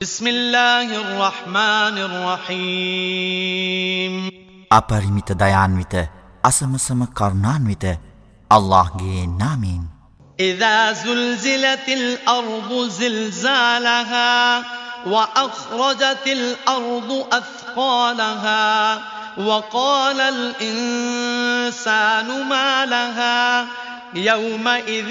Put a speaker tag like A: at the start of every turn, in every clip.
A: بسم الله الرحمن الرحيم
B: අපරිමිත දයාන්විත අසමසම කරුණාන්විත අල්ලාහ්ගේ නාමයෙන්.
A: إذا زلزلت الأرض زلزالها وأخرجت الأرض أثقالها وقال الإنسان ما لها يومئذ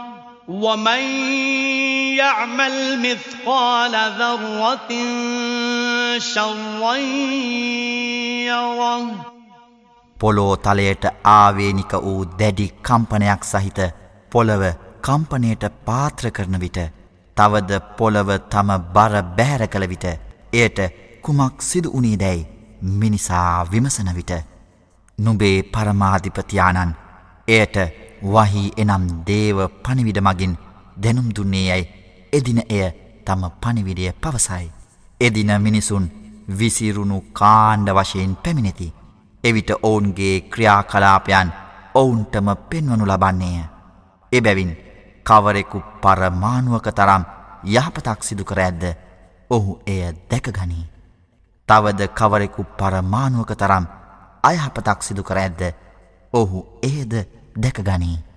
A: ومن يعمل مثقال ذرة شرا يره
B: පොලෝ තලයට ආවේනික වූ දැඩි කම්පනයක් සහිත පොළව කම්පනයට පාත්‍ර කරන විට තවද පොළව තම බර බෑර කළ විට එයට කුමක් සිදු වුණේ දැයි මිනිසා විමසන විට නුබේ පරමාධිපතියානන් එයට වහි එනම් දේව පනිවිඩ මගින් දැනුම් දුන්නේ යැයි එදින එය තම පනිවිඩිය පවසයි. එදින මිනිසුන් විසිරුණු කාණ්ඩ වශයෙන් පැමිණෙති. එවිට ඔවුන්ගේ ක්‍රියාකලාපයන් ඔවුන්ටම පෙන්වනු ලබන්නේය. එබැවින් කවරෙකු පරමාණුවක තරම් යහපතක් සිදු කර ඇද්ද ඔහු එය දැකගනී. තවද කවරෙකු පරමාණුවක තරම් අයහපතක් සිදු කර ඇද්ද ඔහු එයද දැකගනී.